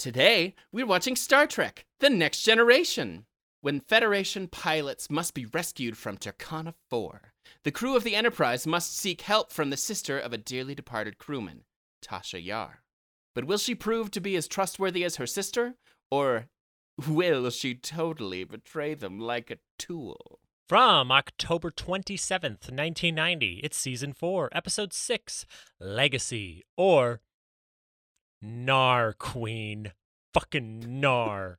Today, we're watching Star Trek The Next Generation. When Federation pilots must be rescued from Turkana 4, the crew of the Enterprise must seek help from the sister of a dearly departed crewman, Tasha Yar. But will she prove to be as trustworthy as her sister, or will she totally betray them like a tool? From October 27th, 1990, it's season 4, episode 6, Legacy, or Nar Queen. Fucking Nar.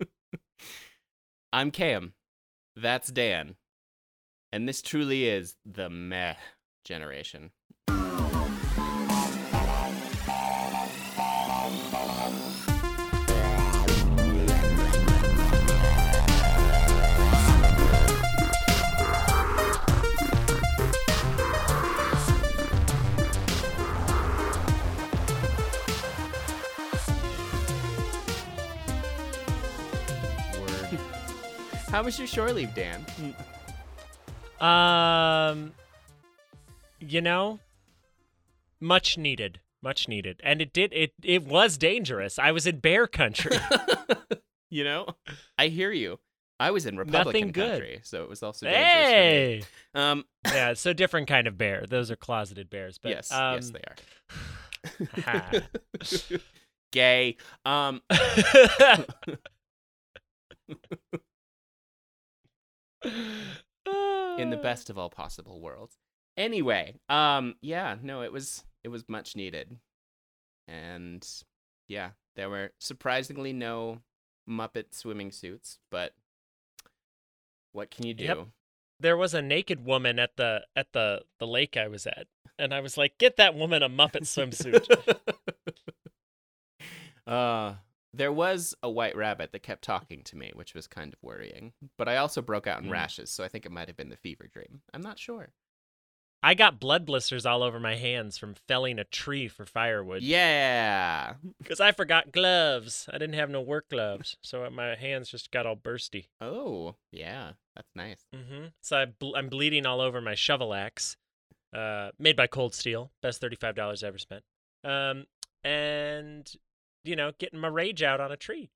I'm Cam. That's Dan. And this truly is the meh generation. How was your shore leave, Dan? Um, you know, much needed, much needed, and it did. It it was dangerous. I was in bear country. you know, I hear you. I was in Republican Nothing good. country, so it was also dangerous hey, Um, yeah, so different kind of bear. Those are closeted bears, but yes, um, yes, they are. Gay. Um, in the best of all possible worlds. Anyway, um, yeah, no, it was it was much needed, and yeah, there were surprisingly no Muppet swimming suits, but what can you do? Yep. there was a naked woman at the at the the lake I was at, and I was like, "Get that woman a Muppet swimsuit." uh, there was a white rabbit that kept talking to me, which was kind of worrying. But I also broke out in Mm. rashes, so I think it might have been the fever dream. I'm not sure. I got blood blisters all over my hands from felling a tree for firewood. Yeah. Because I forgot gloves. I didn't have no work gloves, so my hands just got all bursty. Oh, yeah. That's nice. Mm-hmm. So I ble- I'm bleeding all over my shovel axe, uh, made by Cold Steel, best thirty-five dollars I ever spent. Um, and you know, getting my rage out on a tree,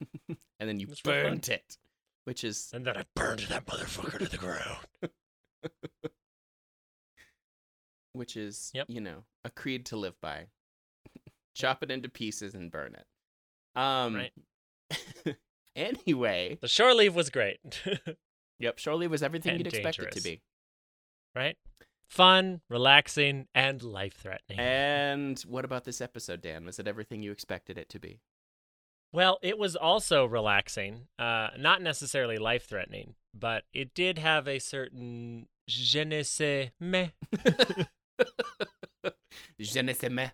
And then you real burnt it, which is and then I burned that motherfucker to the ground. which is Yep. you know a creed to live by. Chop it into pieces and burn it. Um. Right. anyway, The shore leave was great, yep. Shore leave was everything you'd expect it to be. right? Fun, relaxing, and life-threatening. And what about this episode, Dan? Was it everything you expected it to be? Well, it was also relaxing, uh, not necessarily life threatening, but it did have a certain je ne sais mais. Je ne sais mais.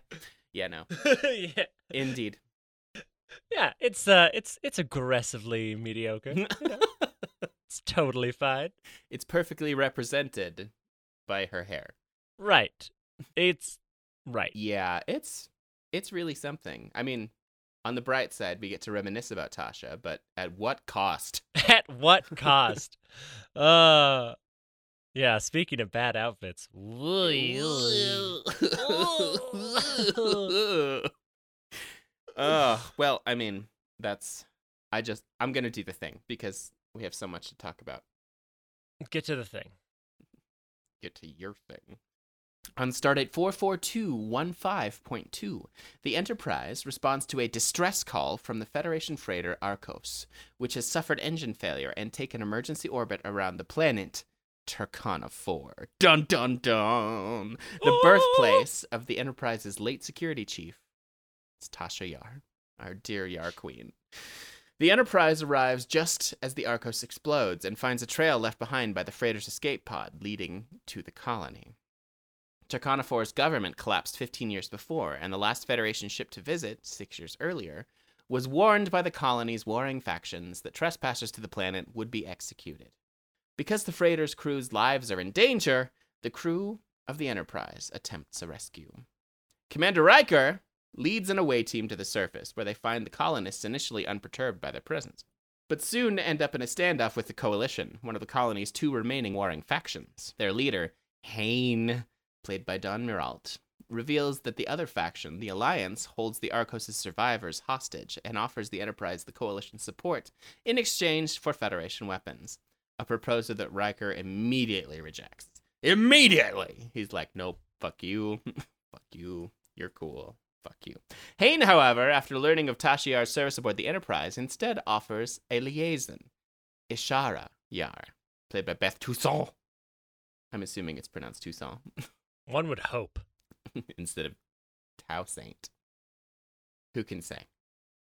Yeah, no. yeah. Indeed. yeah, it's uh, it's it's aggressively mediocre. you know? it's totally fine. it's perfectly represented by her hair. Right. It's right. Yeah, it's it's really something. I mean, on the bright side, we get to reminisce about Tasha, but at what cost? At what cost? uh, yeah. Speaking of bad outfits, Oh, well, I mean, that's I just I'm going to do the thing because we have so much to talk about. get to the thing. Get to your thing. On Stardate 44215.2, the Enterprise responds to a distress call from the Federation freighter Arcos, which has suffered engine failure and taken emergency orbit around the planet Turkana 4. Dun dun dun! The birthplace of the Enterprise's late security chief. It's Tasha Yar, our dear Yar Queen. The Enterprise arrives just as the Arcos explodes and finds a trail left behind by the freighter's escape pod leading to the colony. Turkana 4's government collapsed 15 years before, and the last Federation ship to visit, six years earlier, was warned by the colony's warring factions that trespassers to the planet would be executed. Because the freighter's crew's lives are in danger, the crew of the Enterprise attempts a rescue. Commander Riker leads an away team to the surface, where they find the colonists initially unperturbed by their presence, but soon end up in a standoff with the Coalition, one of the colony's two remaining warring factions. Their leader, Hain, played by Don Mirault, reveals that the other faction, the Alliance, holds the Arcos' survivors hostage and offers the Enterprise the Coalition's support in exchange for Federation weapons. A proposal that Riker immediately rejects. Immediately! He's like, nope, fuck you. fuck you. You're cool. Fuck you. Hain, however, after learning of Tasha Yar's service aboard the Enterprise, instead offers a liaison. Ishara Yar, played by Beth Toussaint. I'm assuming it's pronounced Toussaint One would hope. instead of Tau Saint. Who can say?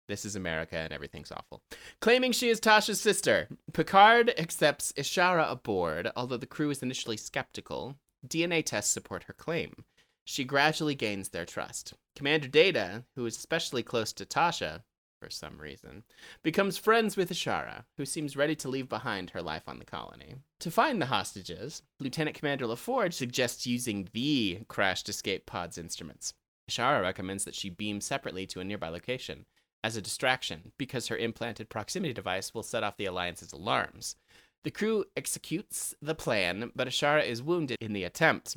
This is America and everything's awful. Claiming she is Tasha's sister, Picard accepts Ishara aboard, although the crew is initially skeptical. DNA tests support her claim. She gradually gains their trust. Commander Data, who is especially close to Tasha, for some reason, becomes friends with Ishara, who seems ready to leave behind her life on the colony. To find the hostages, Lieutenant Commander LaForge suggests using the crashed escape pod's instruments. Ishara recommends that she beam separately to a nearby location as a distraction because her implanted proximity device will set off the Alliance's alarms. The crew executes the plan, but Ishara is wounded in the attempt.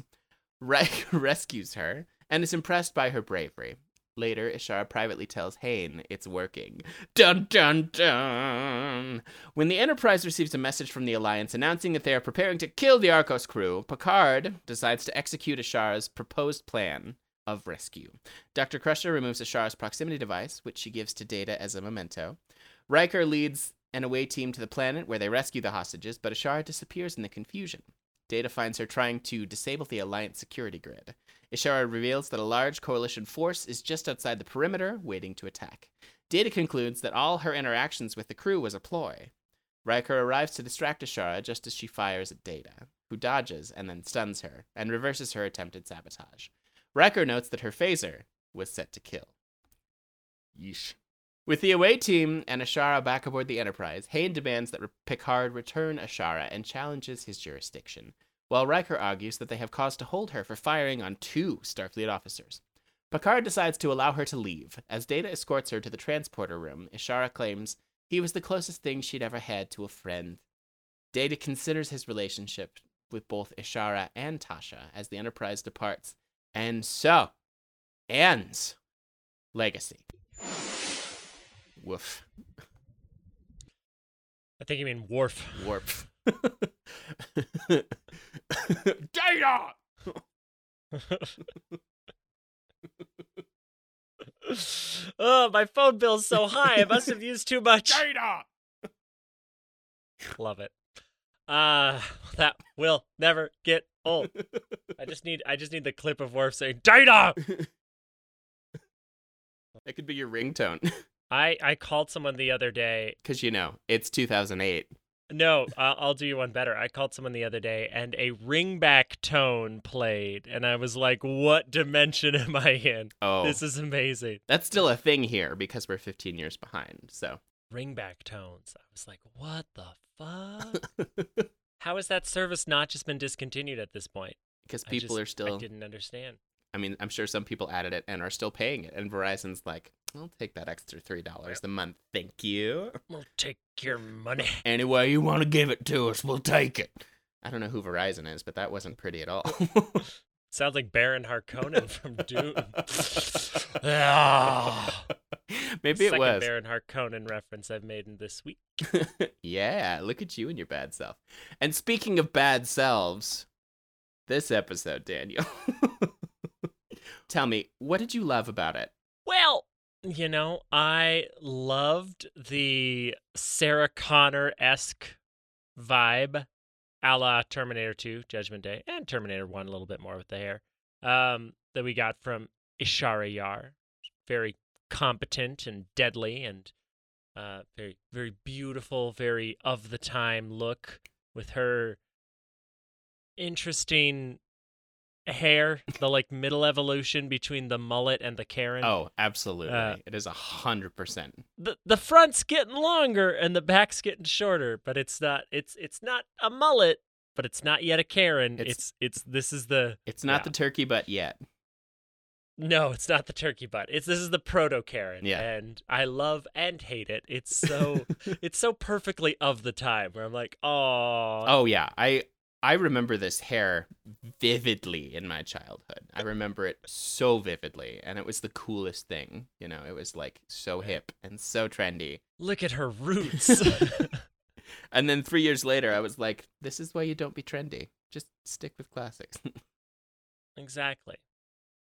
Reich rescues her and is impressed by her bravery. Later, Ishara privately tells Hain it's working. Dun dun dun! When the Enterprise receives a message from the Alliance announcing that they are preparing to kill the Arcos crew, Picard decides to execute Ishara's proposed plan of rescue. Dr. Crusher removes Ishara's proximity device, which she gives to Data as a memento. Riker leads an away team to the planet where they rescue the hostages, but Ishara disappears in the confusion. Data finds her trying to disable the Alliance security grid. Ishara reveals that a large coalition force is just outside the perimeter, waiting to attack. Data concludes that all her interactions with the crew was a ploy. Riker arrives to distract Ishara just as she fires at Data, who dodges and then stuns her, and reverses her attempted sabotage. Riker notes that her phaser was set to kill. Yeesh. With the away team and Ishara back aboard the Enterprise, Hain demands that Picard return Ishara and challenges his jurisdiction, while Riker argues that they have cause to hold her for firing on two Starfleet officers. Picard decides to allow her to leave. As Data escorts her to the transporter room, Ishara claims he was the closest thing she'd ever had to a friend. Data considers his relationship with both Ishara and Tasha as the Enterprise departs, and so ends Legacy. Woof. I think you mean Worf. Warp. Data! oh, my phone bill's so high. I must have used too much. Data! Love it. Uh that will never get old. I just need I just need the clip of Worf saying data. That could be your ringtone. I I called someone the other day. Because, you know, it's 2008. No, I'll, I'll do you one better. I called someone the other day and a ringback tone played and I was like, "What dimension am I in? Oh, This is amazing." that's still a thing here because we're 15 years behind. So, Ringback tones. I was like, "What the fuck?" How has that service not just been discontinued at this point? because people just- are still, I didn't understand. I mean, I'm sure some people added it and are still paying it. And Verizon's like, I'll take that extra $3 a month. Thank you. We'll take your money. Any way you want to give it to us, we'll take it. I don't know who Verizon is, but that wasn't pretty at all. Sounds like Baron Harkonnen from Dune. Ah. Maybe it was. Baron Harkonnen reference I've made in this week. yeah, look at you and your bad self. And speaking of bad selves, this episode, Daniel. Tell me, what did you love about it? Well, you know, I loved the Sarah Connor esque vibe a la Terminator 2, Judgment Day, and Terminator 1 a little bit more with the hair um, that we got from Ishara Yar. Very competent and deadly and uh, very, very beautiful, very of the time look with her interesting hair, the like middle evolution between the mullet and the Karen. Oh, absolutely. Uh, it is a hundred percent. the the front's getting longer and the back's getting shorter, but it's not it's it's not a mullet, but it's not yet a Karen. It's- It's it's, this is the It's not Yeah. the turkey butt yet. no, it's not the turkey butt. It's this is the proto Karen. Yeah. And I love and hate it. It's so it's so perfectly of the time where I'm like, oh Oh yeah, I I remember this hair vividly in my childhood. I remember it so vividly, and it was the coolest thing. You know, it was like so hip and so trendy. Look at her roots. And then three years later, I was like, "This is why you don't be trendy. Just stick with classics." exactly.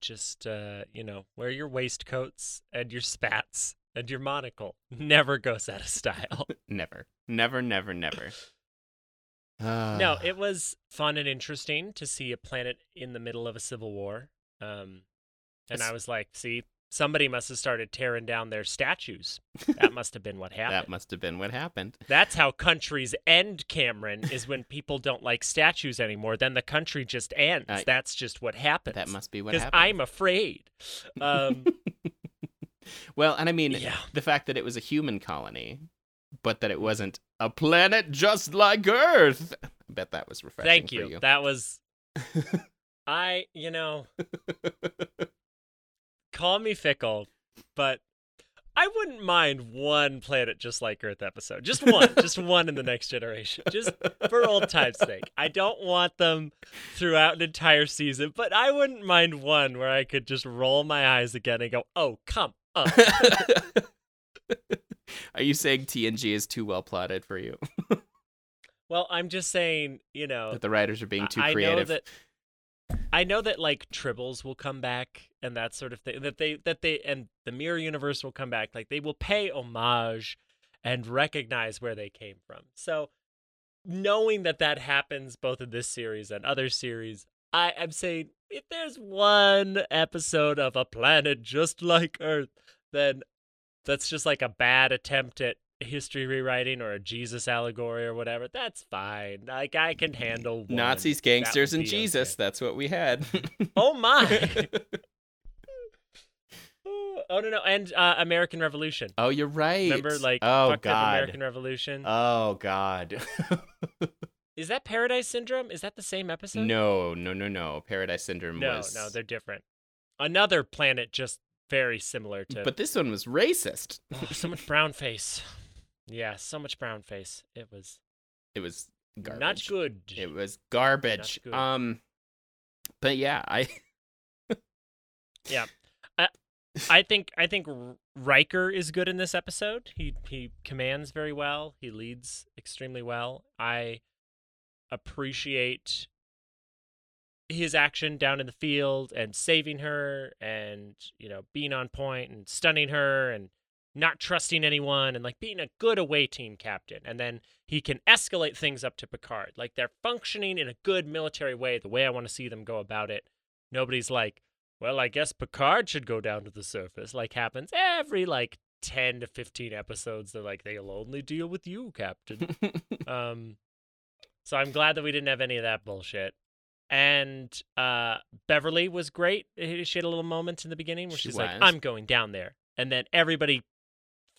Just uh, you know, wear your waistcoats and your spats and your monocle. Never goes out of style. never, never, never, never. No, Ah. it was fun and interesting to see a planet in the middle of a civil war. Um, and I was like, see, somebody must have started tearing down their statues. That must have been what happened. that must have been what happened. That's how countries end, Cameron, is when people don't like statues anymore. Then the country just ends. Uh, That's just what happens. That must be what Because happened. I'm afraid. Um, well, and I mean, yeah. the fact that it was a human colony, but that it wasn't a planet just like Earth. I bet that was refreshing Thank for you. you. That was. I, you know, call me fickle, but I wouldn't mind one planet just like Earth episode. Just one. just one in the next generation. Just for old time's sake. I don't want them throughout an entire season, but I wouldn't mind one where I could just roll my eyes again and go, oh, come up. Are you saying TNG is too well plotted for you? well, I'm just saying, you know, that the writers are being too I creative? know that I know that like tribbles will come back and that sort of thing. That they that they and the mirror universe will come back. Like they will pay homage and recognize where they came from. So knowing that that happens both in this series and other series, I am saying if there's one episode of a planet just like Earth, then that's just like a bad attempt at history rewriting or a Jesus allegory or whatever. That's fine. Like I can handle one. Nazis, gangsters, and Jesus. okay. That's what we had. Oh my! oh no no, and uh, American Revolution. oh, you're right. Remember, like oh god. American Revolution. Oh god. Is that Paradise Syndrome? Is that the same episode? no, no, no, no. Paradise Syndrome no, was. no, they're different. Another planet just very similar to. But this one was racist. Oh, so much brown face. Yeah, so much brown face. It was It was garbage. not good. It was garbage. Um, but yeah, I. Yeah, I think I think Riker is good in this episode. He he commands very well. He leads extremely well. I appreciate his action down in the field and saving her and you know being on point and stunning her and not trusting anyone and like being a good away team captain and then he can escalate things up to Picard like they're functioning in a good military way the way I want to see them go about it nobody's like well, I guess Picard should go down to the surface, like happens every like 10 to 15 episodes. They're like, they'll only deal with you, Captain. um, so I'm glad that we didn't have any of that bullshit. And uh, Beverly was great. She had a little moment in the beginning where She she's like. I'm going down there. And then everybody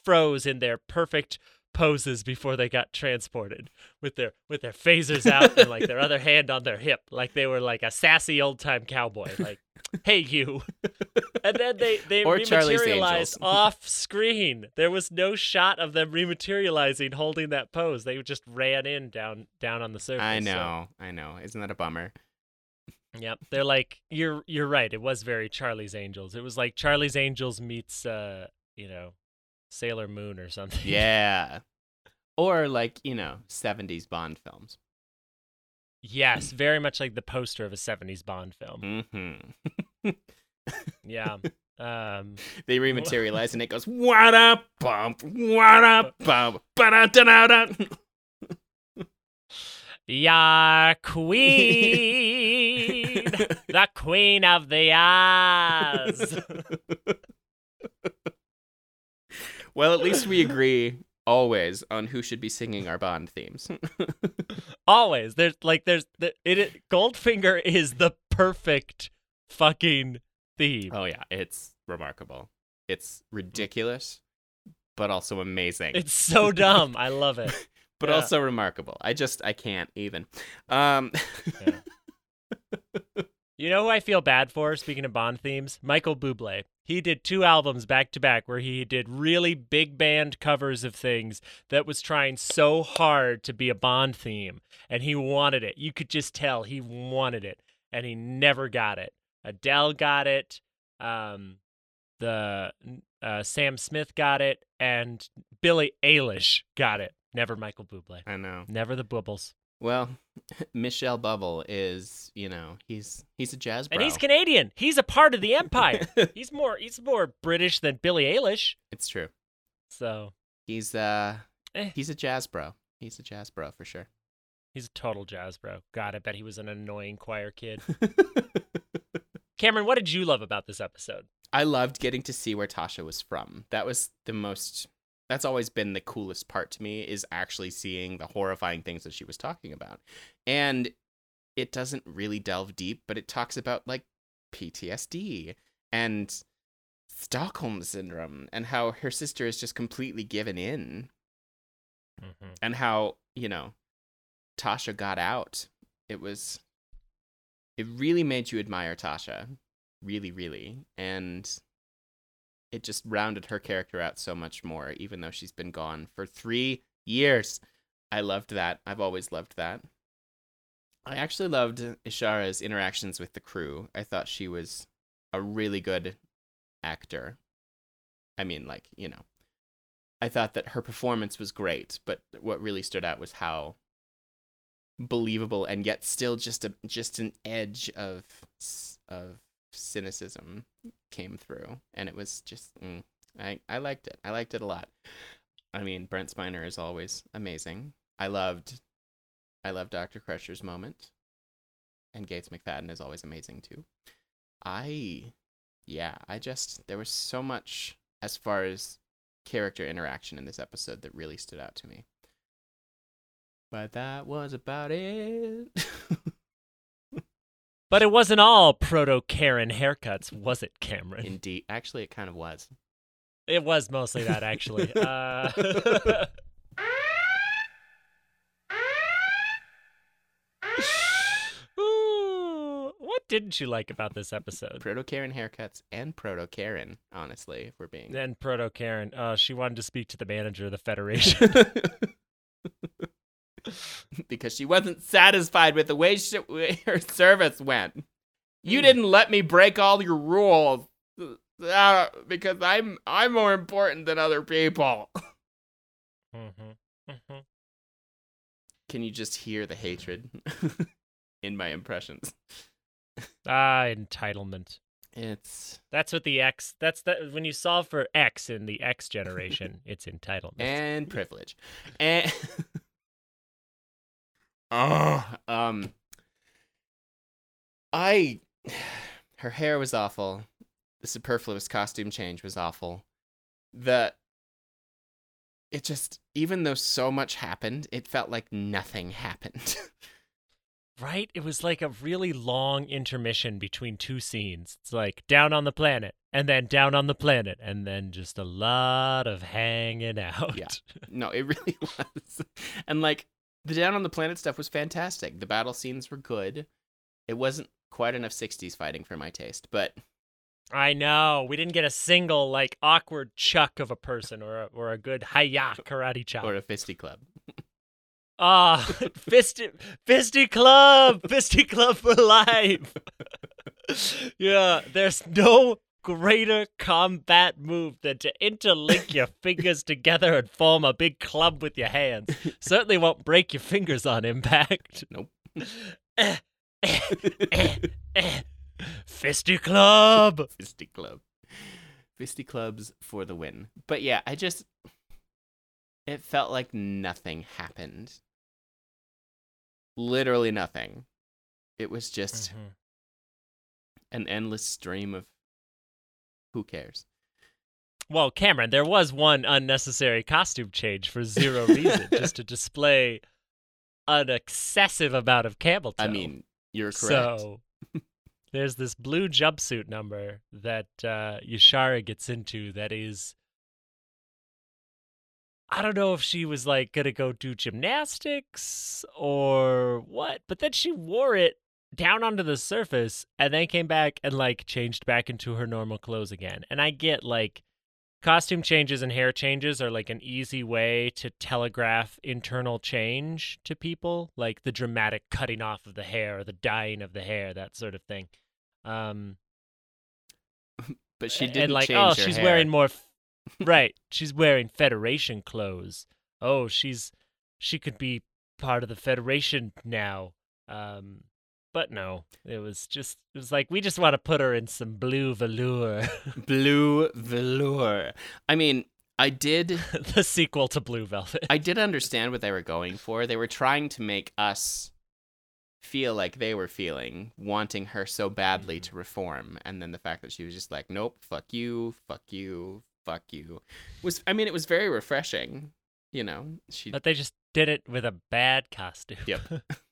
froze in their perfect poses before they got transported with their with their phasers out and like their other hand on their hip like they were like a sassy old time cowboy like hey you and then they they Or rematerialized off screen there was no shot of them rematerializing holding that pose they just ran in down down on the surface I so- know, I know. Isn't that a bummer? Yep, they're like you're you're right. It was very Charlie's Angels. It was like Charlie's Angels meets uh, you know, Sailor Moon or something. Yeah. Or like you know, '70s Bond films. yes, very much like the poster of a 70s Bond film. hmm Yeah. Um They rematerialize and it goes what up bump, what up bump, ba-da-da-da-da. Ya queen, the queen of the eyes. well, at least we agree always on who should be singing our Bond themes. Always, there's like there's the, it, it. Goldfinger is the perfect fucking theme. oh yeah, it's remarkable. It's ridiculous, but also amazing. It's so dumb. I love it. But yeah. also remarkable. I just I can't even. Um You You know who I feel bad for? Speaking of Bond themes, Michael Bublé. He did two albums back to back where he did really big band covers of things that was trying so hard to be a Bond theme, and he wanted it. You could just tell he wanted it, and he never got it. Adele got it. Um, the uh, Sam Smith got it, and Billie Eilish got it. Never Michael Bublé. I know. Never the Bubbles. Well, Michelle Bubble is, you know, he's he's a jazz bro. And he's Canadian. He's a part of the empire. he's more he's more British than Billie Eilish. it's true. So He's uh Eh. he's a jazz bro. He's a jazz bro for sure. he's a total jazz bro. God, I bet he was an annoying choir kid. Cameron, what did you love about this episode? I loved getting to see where Tasha was from. That was the most that's always been the coolest part to me is actually seeing the horrifying things that she was talking about. And it doesn't really delve deep, but it talks about like PTSD and Stockholm syndrome and how her sister is just completely given in Mm-hmm. and how, you know, Tasha got out. It was it really made you admire Tasha. Really, really. And it just rounded her character out so much more, even though she's been gone for three years. I loved that. I've always loved that. I actually loved Ishara's interactions with the crew. I thought she was a really good actor. I mean, like, you know, I thought that her performance was great, but what really stood out was how believable and yet still just a just an edge of of cynicism came through, and it was just mm, I I liked it. I liked it a lot. I mean, Brent Spiner is always amazing. I loved I loved Dr. Crusher's moment, and Gates McFadden is always amazing too. I yeah, I just there was so much as far as character interaction in this episode that really stood out to me. But that was about it. But it wasn't all proto Karen haircuts, was it, Cameron? Indeed. Actually, it kind of was. It was mostly that, actually. Uh, Ooh, what didn't you like about this episode? Proto Karen haircuts and Proto Karen, honestly, if we're being. Then Proto Karen, uh, she wanted to speak to the manager of the Federation. because she wasn't satisfied with the way she, her service went. You Hmm. didn't let me break all your rules uh, because I'm I'm more important than other people. hmm hmm Can you just hear the hatred in my impressions? Ah, entitlement. It's That's what the X. That's that when you solve for X in the X generation, it's entitlement. and privilege. And oh, um, I, her hair was awful. The superfluous costume change was awful. The, it just, even though so much happened, it felt like nothing happened. Right? It was like a really long intermission between two scenes. It's like down on the planet, and then down on the planet, and then just a lot of hanging out. Yeah. no, it really was. And like, the down on the planet stuff was fantastic. The battle scenes were good. It wasn't quite enough 60s fighting for my taste, but I know. We didn't get a single like awkward chuck of a person or a, or a good hiya karate chop. or a fisty club. Ah, fisty fisty club, fisty club for life. yeah, there's no greater combat move than to interlink your fingers together and form a big club with your hands. Certainly won't break your fingers on impact. Nope. Eh, eh, eh, eh. Fisty club. Fisty club. Fisty clubs for the win. But yeah, I just it felt like nothing happened. Literally nothing. It was just Mhm. an endless stream of who cares. Well, Cameron, there was one unnecessary costume change for zero reason, just to display an excessive amount of camel toe. I mean, you're correct. so there's this blue jumpsuit number that uh, Yashara gets into that is. I don't know if she was like gonna go do gymnastics or what, but then she wore it down onto the surface and then came back and like changed back into her normal clothes again. And I get like costume changes and hair changes are like an easy way to telegraph internal change to people, like the dramatic cutting off of the hair or the dyeing of the hair, that sort of thing. Um, But she didn't and like, oh, she's hair. wearing more. F- right, she's wearing Federation clothes. Oh, she's she could be part of the Federation now. Um, but no, it was just it was like we just want to put her in some blue velour, blue velour. I mean, I did the sequel to Blue Velvet. I did understand what they were going for. They were trying to make us feel like they were feeling, wanting her so badly mm-hmm. to reform, and then the fact that she was just like, "Nope, fuck you, fuck you, fuck you," was. I mean, it was very refreshing. You know, she. But they just did it with a bad costume. Yep.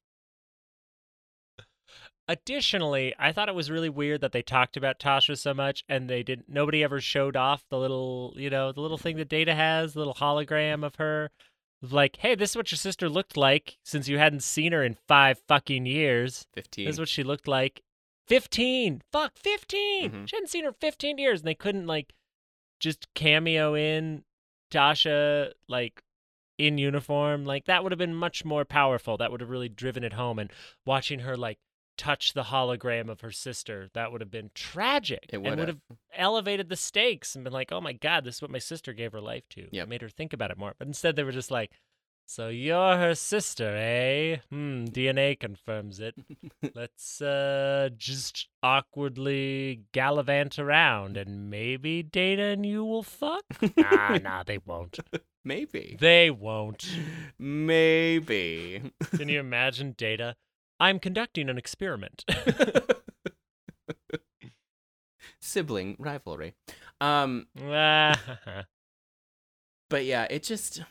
Additionally, I thought it was really weird that they talked about Tasha so much and they didn't nobody ever showed off the little, you know, the little thing that Data has, the little hologram of her. Like, hey, this is what your sister looked like since you hadn't seen her in five fucking years. Fifteen. This is what she looked like. 15. Fuck, 15. Mhm. She hadn't seen her 15 years and they couldn't like just cameo in Tasha like in uniform. Like that would have been much more powerful. That would have really driven it home and watching her like touch the hologram of her sister, that would have been tragic. It and would have. elevated the stakes and been like, "Oh my god, this is what my sister gave her life to." Yep. Made her think about it more. But instead they were just like, "So you're her sister, eh? Hmm, DNA confirms it." Let's uh just awkwardly gallivant around and maybe Data and you will fuck? nah, nah, they won't. Maybe. They won't. Maybe. Can you imagine Data? I'm conducting an experiment. Sibling rivalry. Um, but yeah, it just.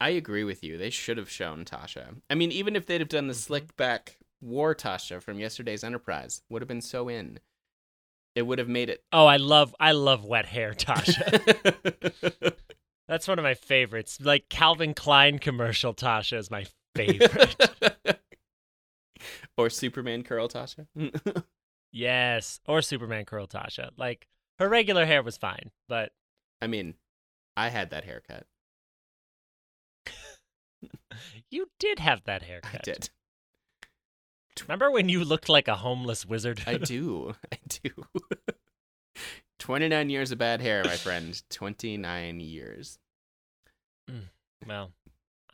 I agree with you. They should have shown Tasha. I mean, even if they'd have done the slick back war Tasha from yesterday's Enterprise, would have been so in. It would have made it. oh, I love I love wet hair Tasha. That's one of my favorites. Like Calvin Klein commercial Tasha is my favorite. Or Superman curl Tasha. yes, or Superman curl Tasha. Like her regular hair was fine, but I mean, I had that haircut. you did have that haircut. I did. Remember when you looked like a homeless wizard? I do. I do. 29 years of bad hair, my friend. 29 years. Mm, well,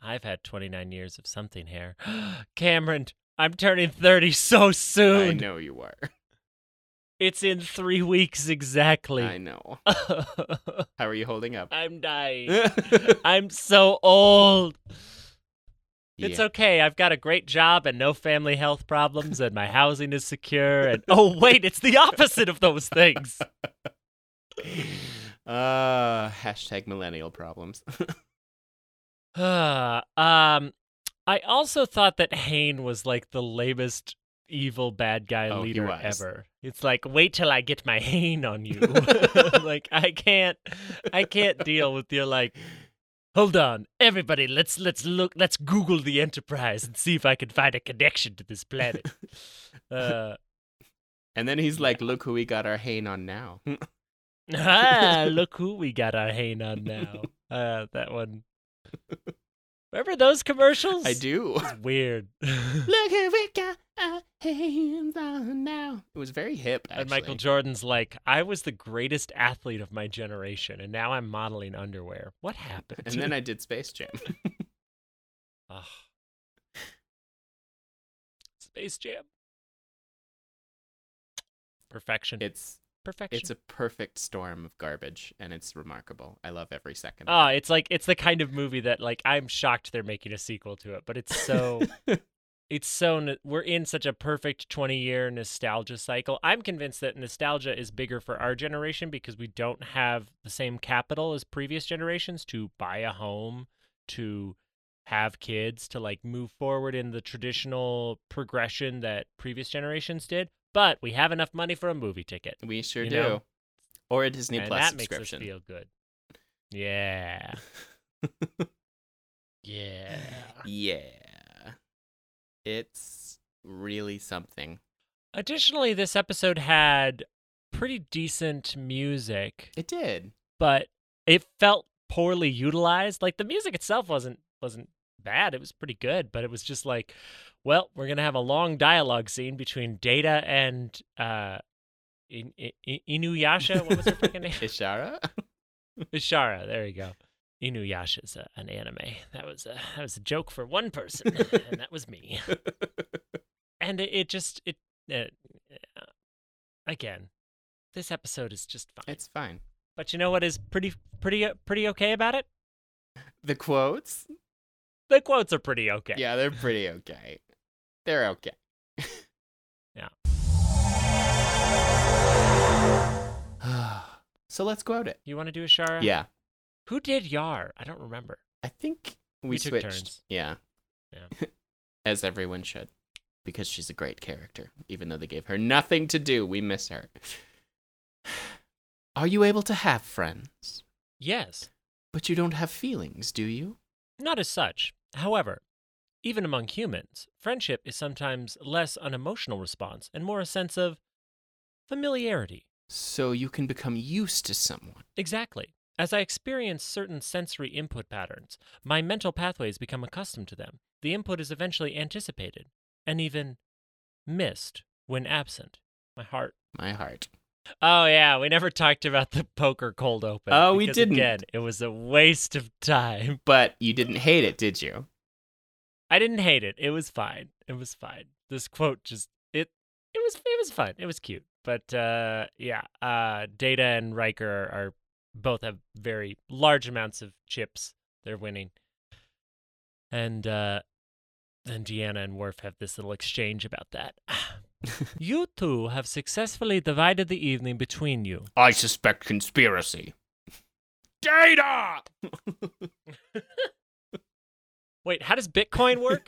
I've had 29 years of something hair. Cameron, I'm turning 30 so soon. I know you are. It's in three weeks exactly. I know. How are you holding up? I'm dying. I'm so old. It's okay. I've got a great job and no family health problems, and my housing is secure. And oh, wait, it's the opposite of those things. Uh, hashtag millennial problems. um, I also thought that Hain was like the lamest evil bad guy Oh, leader ever. It's like wait till I get my Hain on you. like I can't, I can't deal with your like. Hold on, everybody. Let's let's look. Let's Google the Enterprise and see if I can find a connection to this planet. Uh, and then he's like, look who we got our Hain on now. ah, look who we got our Hain on now. Uh, that one. Remember those commercials? I do. It's weird. look who we got our hands on now. It was very hip, actually. And Michael Jordan's like, I was the greatest athlete of my generation, and now I'm modeling underwear. What happened? And then I did Space Jam. Ugh. Space Jam. Perfection. It's Perfection. it's a perfect storm of garbage, and it's remarkable. I love every second. Ah, it's like it's the kind of movie that like I'm shocked they're making a sequel to it, but it's so it's so we're in such a perfect 20 year nostalgia cycle. I'm convinced that nostalgia is bigger for our generation because we don't have the same capital as previous generations to buy a home, to have kids, to like move forward in the traditional progression that previous generations did. But we have enough money for a movie ticket. we sure you do. know, or a Disney and Plus that makes us feel good. Yeah. Yeah. yeah, it's really something. Additionally, this episode had pretty decent music, It did. but it felt poorly utilized. Like the music itself wasn't wasn't bad. It was pretty good, but it was just like, well, we're gonna have a long dialogue scene between Data and uh, In- In- Inuyasha. What was her freaking name? Ishara? Ishara. There you go. Inuyasha's a, an anime. That was a that was a joke for one person, and that was me. And it, it just it uh, uh, again, this episode is just fine. it's fine. But you know what is pretty pretty uh, pretty okay about it? The quotes? The quotes are pretty okay. Yeah, they're pretty okay. They're okay. Yeah. so let's quote it. You want to do Ishara? Yeah. Who did Yar? I don't remember. I think we, We took switched. turns. Yeah. Yeah. As everyone should. Because she's a great character. Even though they gave her nothing to do, we miss her. Are you able to have friends? Yes. But you don't have feelings, do you? Not as such. However, even among humans, friendship is sometimes less an emotional response and more a sense of familiarity. So you can become used to someone. Exactly. As I experience certain sensory input patterns, my mental pathways become accustomed to them. The input is eventually anticipated and even missed when absent. My heart. My heart. Oh, yeah, we never talked about the poker cold open. Oh, we didn't. Again, it was a waste of time. But you didn't hate it, did you? I didn't hate it. It was fine. It was fine. This quote just it it was it was fun. It was cute. But uh yeah, uh Data and Riker are, both have very large amounts of chips they're winning. And uh then Deanna and Worf have this little exchange about that. you two have successfully divided the evening between you. I suspect conspiracy. Data! Wait, how does Bitcoin work?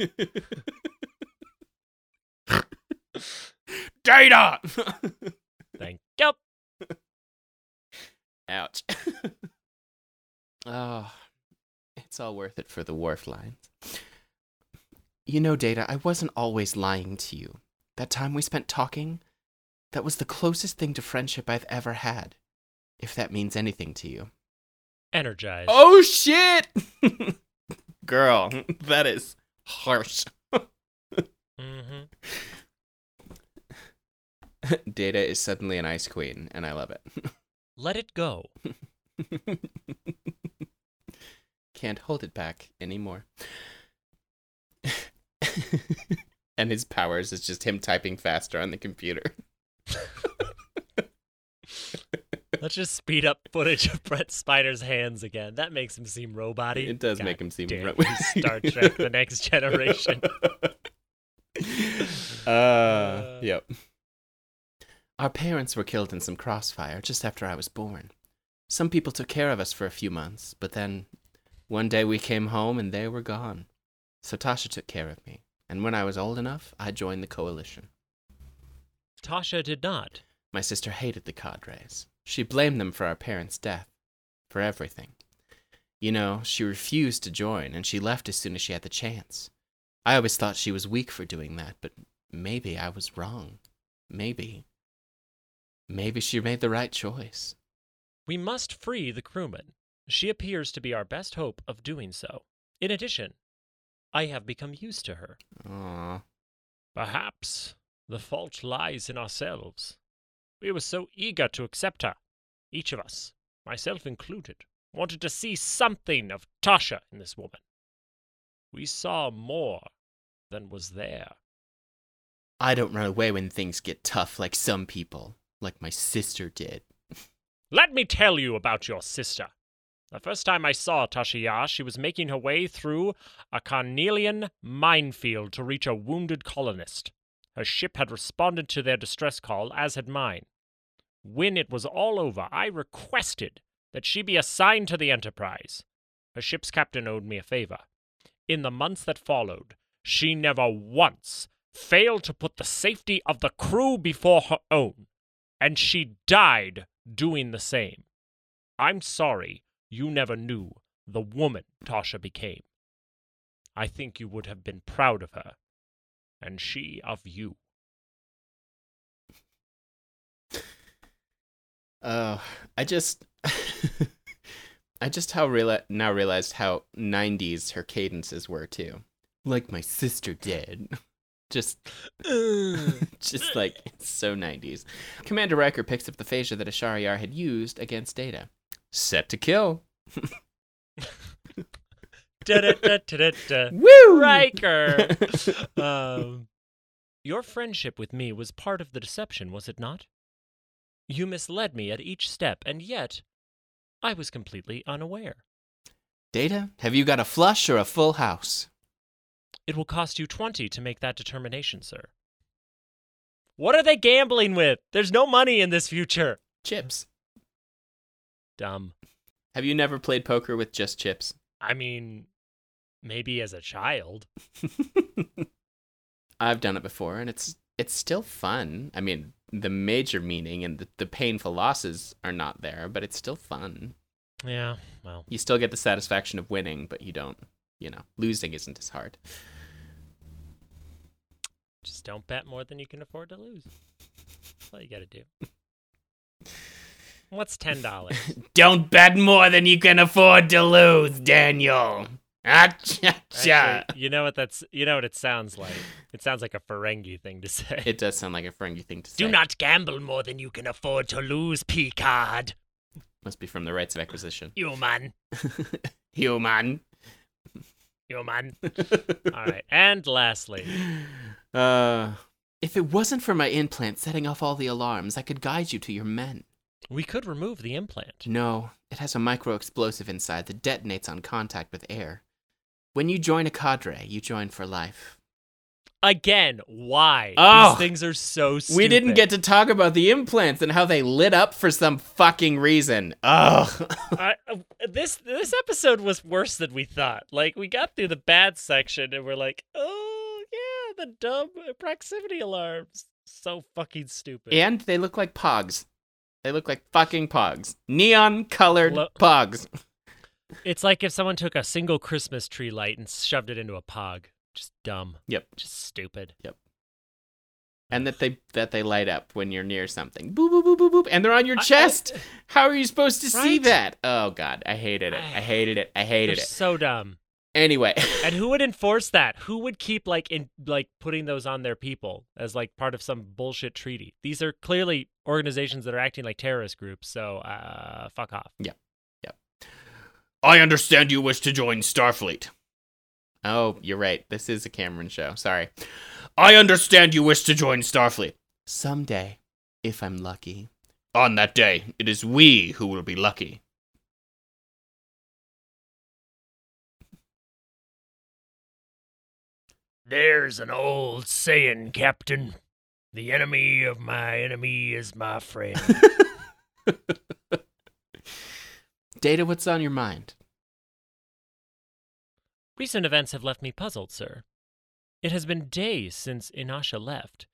Data! Thank you. Ouch. oh, it's all worth it for the Worf lines. You know, Data, I wasn't always lying to you. That time we spent talking, that was the closest thing to friendship I've ever had. If that means anything to you. Energized. Oh, shit! Girl, that is harsh. hmm Data is suddenly an ice queen, and I love it. Let it go. Can't hold it back anymore. and his powers is just him typing faster on the computer. Let's just speed up footage of Brent Spiner's hands again. That makes him seem roboty. It does God make him seem damn ro- Star Trek: The Next Generation. uh, yep. Our parents were killed in some crossfire just after I was born. Some people took care of us for a few months, but then one day we came home and they were gone. So Tasha took care of me, and when I was old enough, I joined the coalition. Tasha did not. My sister hated the cadres. She blamed them for our parents' death, for everything. You know, she refused to join, and she left as soon as she had the chance. I always thought she was weak for doing that, but maybe I was wrong. Maybe. Maybe she made the right choice. We must free the crewman. She appears to be our best hope of doing so. In addition, I have become used to her. Aw. Perhaps the fault lies in ourselves. We were so eager to accept her. Each of us, myself included, wanted to see something of Tasha in this woman. We saw more than was there. I don't run away when things get tough like some people, like my sister did. Let me tell you about your sister. The first time I saw Tasha, she was making her way through a carnelian minefield to reach a wounded colonist. Her ship had responded to their distress call, as had mine. When it was all over, I requested that she be assigned to the Enterprise. Her ship's captain owed me a favor. In the months that followed, she never once failed to put the safety of the crew before her own, and she died doing the same. I'm sorry you never knew the woman Tasha became. I think you would have been proud of her, and she of you. Oh, I just, I just how reala- now realized how '90s her cadences were too, like my sister did. just, just like it's so '90s. Commander Riker picks up the phaser that Ishara Yar had used against Data. Set to kill. Woo! Riker. um, your friendship with me was part of the deception, was it not? You misled me at each step, and yet I was completely unaware. Data, have you got a flush or a full house? It will cost you 20 to make that determination, sir. What are they gambling with? There's no money in this future. Chips. Dumb. Have you never played poker with just chips? I mean, maybe as a child. I've done it before, and it's it's still fun. I mean, the major meaning and the, the painful losses are not there, but it's still fun. Yeah, well, You still get the satisfaction of winning, but you don't. You know, losing isn't as hard. just don't bet more than you can afford to lose. That's all you gotta do. What's ten dollars? Don't bet more than you can afford to lose, Daniel. Actually, you know what that's you know what it sounds like. It sounds like a Ferengi thing to say. It does sound like a Ferengi thing to say. Do not gamble more than you can afford to lose, Picard. Must be from the rights of acquisition. Human. Human. Human. All right. And lastly, Uh, if it wasn't for my implant setting off all the alarms, I could guide you to your men. we could remove the implant. No, it has a micro explosive inside that detonates on contact with air. When you join a cadre, you join for life. Again, why? Oh! These things are so stupid. We didn't get to talk about the implants and how they lit up for some fucking reason. Ugh. Uh, this this episode was worse than we thought. Like we got through the bad section and we're like, oh yeah, the dumb proximity alarms. So fucking stupid. and they look like pogs. They look like fucking pogs. Neon colored Lo- pogs. It's like if someone took a single Christmas tree light and shoved it into a pog. Just dumb. Yep. Just stupid. Yep. And that they that they light up when you're near something. Boop boop boop boop boop. And they're on your I- I- chest. How are you supposed to see that? Oh god, I hated it. I hated it. I hated it. so dumb. Anyway. And who would enforce that? Who would keep like in like putting those on their people as like part of some bullshit treaty? These are clearly organizations that are acting like terrorist groups. So uh, fuck off. I understand you wish to join Starfleet. Oh, you're right. This is a Cameron show. Sorry. I understand you wish to join Starfleet. Someday, if I'm lucky. On that day, it is we who will be lucky. There's an old saying, Captain. The enemy of my enemy is my friend. Data, what's on your mind? Recent events have left me puzzled, sir. It has been days since Ishara left,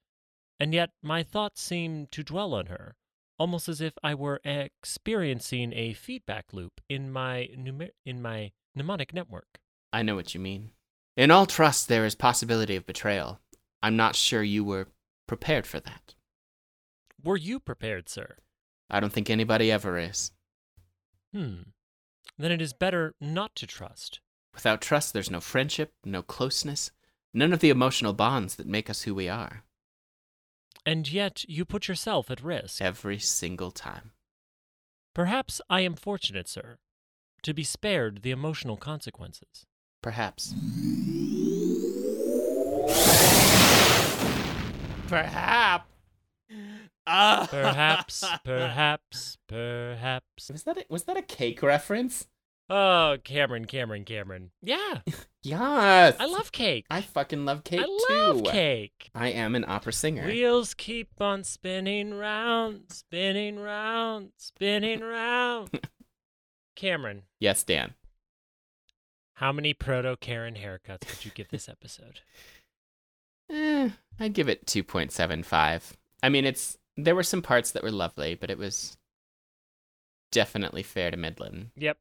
and yet my thoughts seem to dwell on her, almost as if I were experiencing a feedback loop in my numer- in my mnemonic network. I know what you mean. In all trust, there is possibility of betrayal. I'm not sure you were prepared for that. Were you prepared, sir? I don't think anybody ever is. Hmm. Then it is better not to trust. Without trust, there's no friendship, no closeness, none of the emotional bonds that make us who we are. And yet you put yourself at risk. Every single time. Perhaps I am fortunate, sir, to be spared the emotional consequences. Perhaps. Perhaps. Ah. Perhaps, perhaps, perhaps. Was that a, was that a cake reference? Oh, Cameron, Cameron, Cameron. Yeah, Yes. I love cake. I fucking love cake too. I love cake. I am an opera singer. Wheels keep on spinning round, spinning round, spinning round. Cameron, yes, Dan. how many proto Karen haircuts would you give this episode? Eh, I'd give it 2.75. I mean, it's there were some parts that were lovely, but it was definitely fair to Midland. Yep.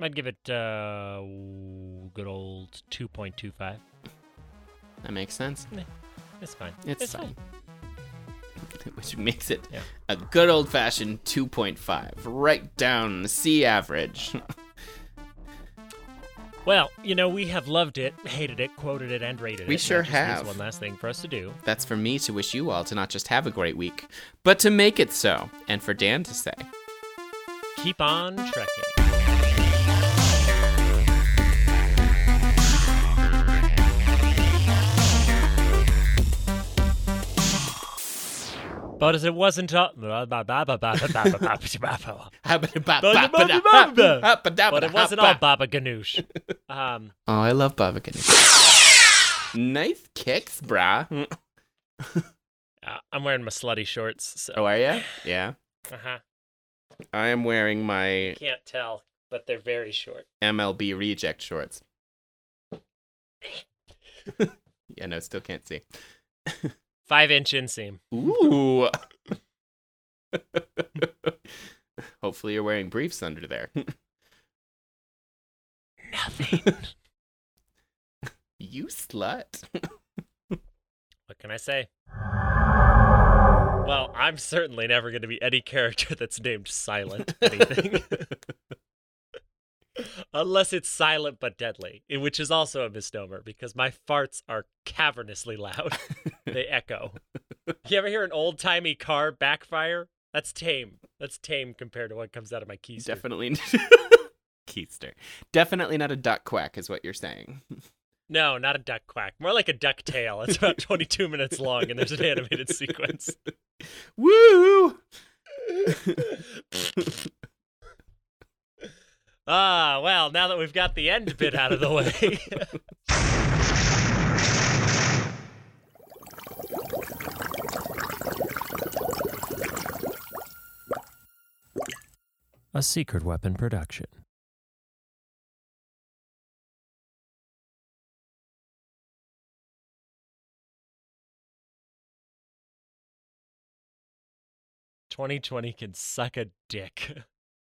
I'd give it uh good old 2.25. That makes sense. It's fine. It's, fine. fine. which makes it Yeah. a good old fashioned 2.5, right down the C average. Well, you know, we have loved it, hated it, quoted it, and rated it. We sure have. One last thing for us to do. That's for me to wish you all to not just have a great week, but to make it so, and for Dan to say. Keep on trekking. But as it wasn't all, but it wasn't all Baba Ganoush. Um, Oh, I love Baba Ganoush. nice kicks, brah. uh, I'm wearing my slutty shorts, so Oh, are ya? Yeah. uh-huh. I am wearing my can't tell, but they're very short. MLB reject shorts. yeah, no, still can't see. Five inch inseam. Ooh. Hopefully, you're wearing briefs under there. Nothing. you slut. what can I say? Well, I'm certainly never going to be any character that's named Silent anything. Unless it's silent but deadly, which is also a misnomer because my farts are cavernously loud. they echo. You ever hear an old timey car backfire? That's tame. That's tame compared to what comes out of my keister. Definitely. Keister. Definitely not a duck quack, is what you're saying. No, not a duck quack. More like a duck tail. It's about 22 minutes long and there's an animated sequence. Woo! Ah, well, now that we've got the end bit out of the way. A secret weapon production. Twenty twenty can suck a dick.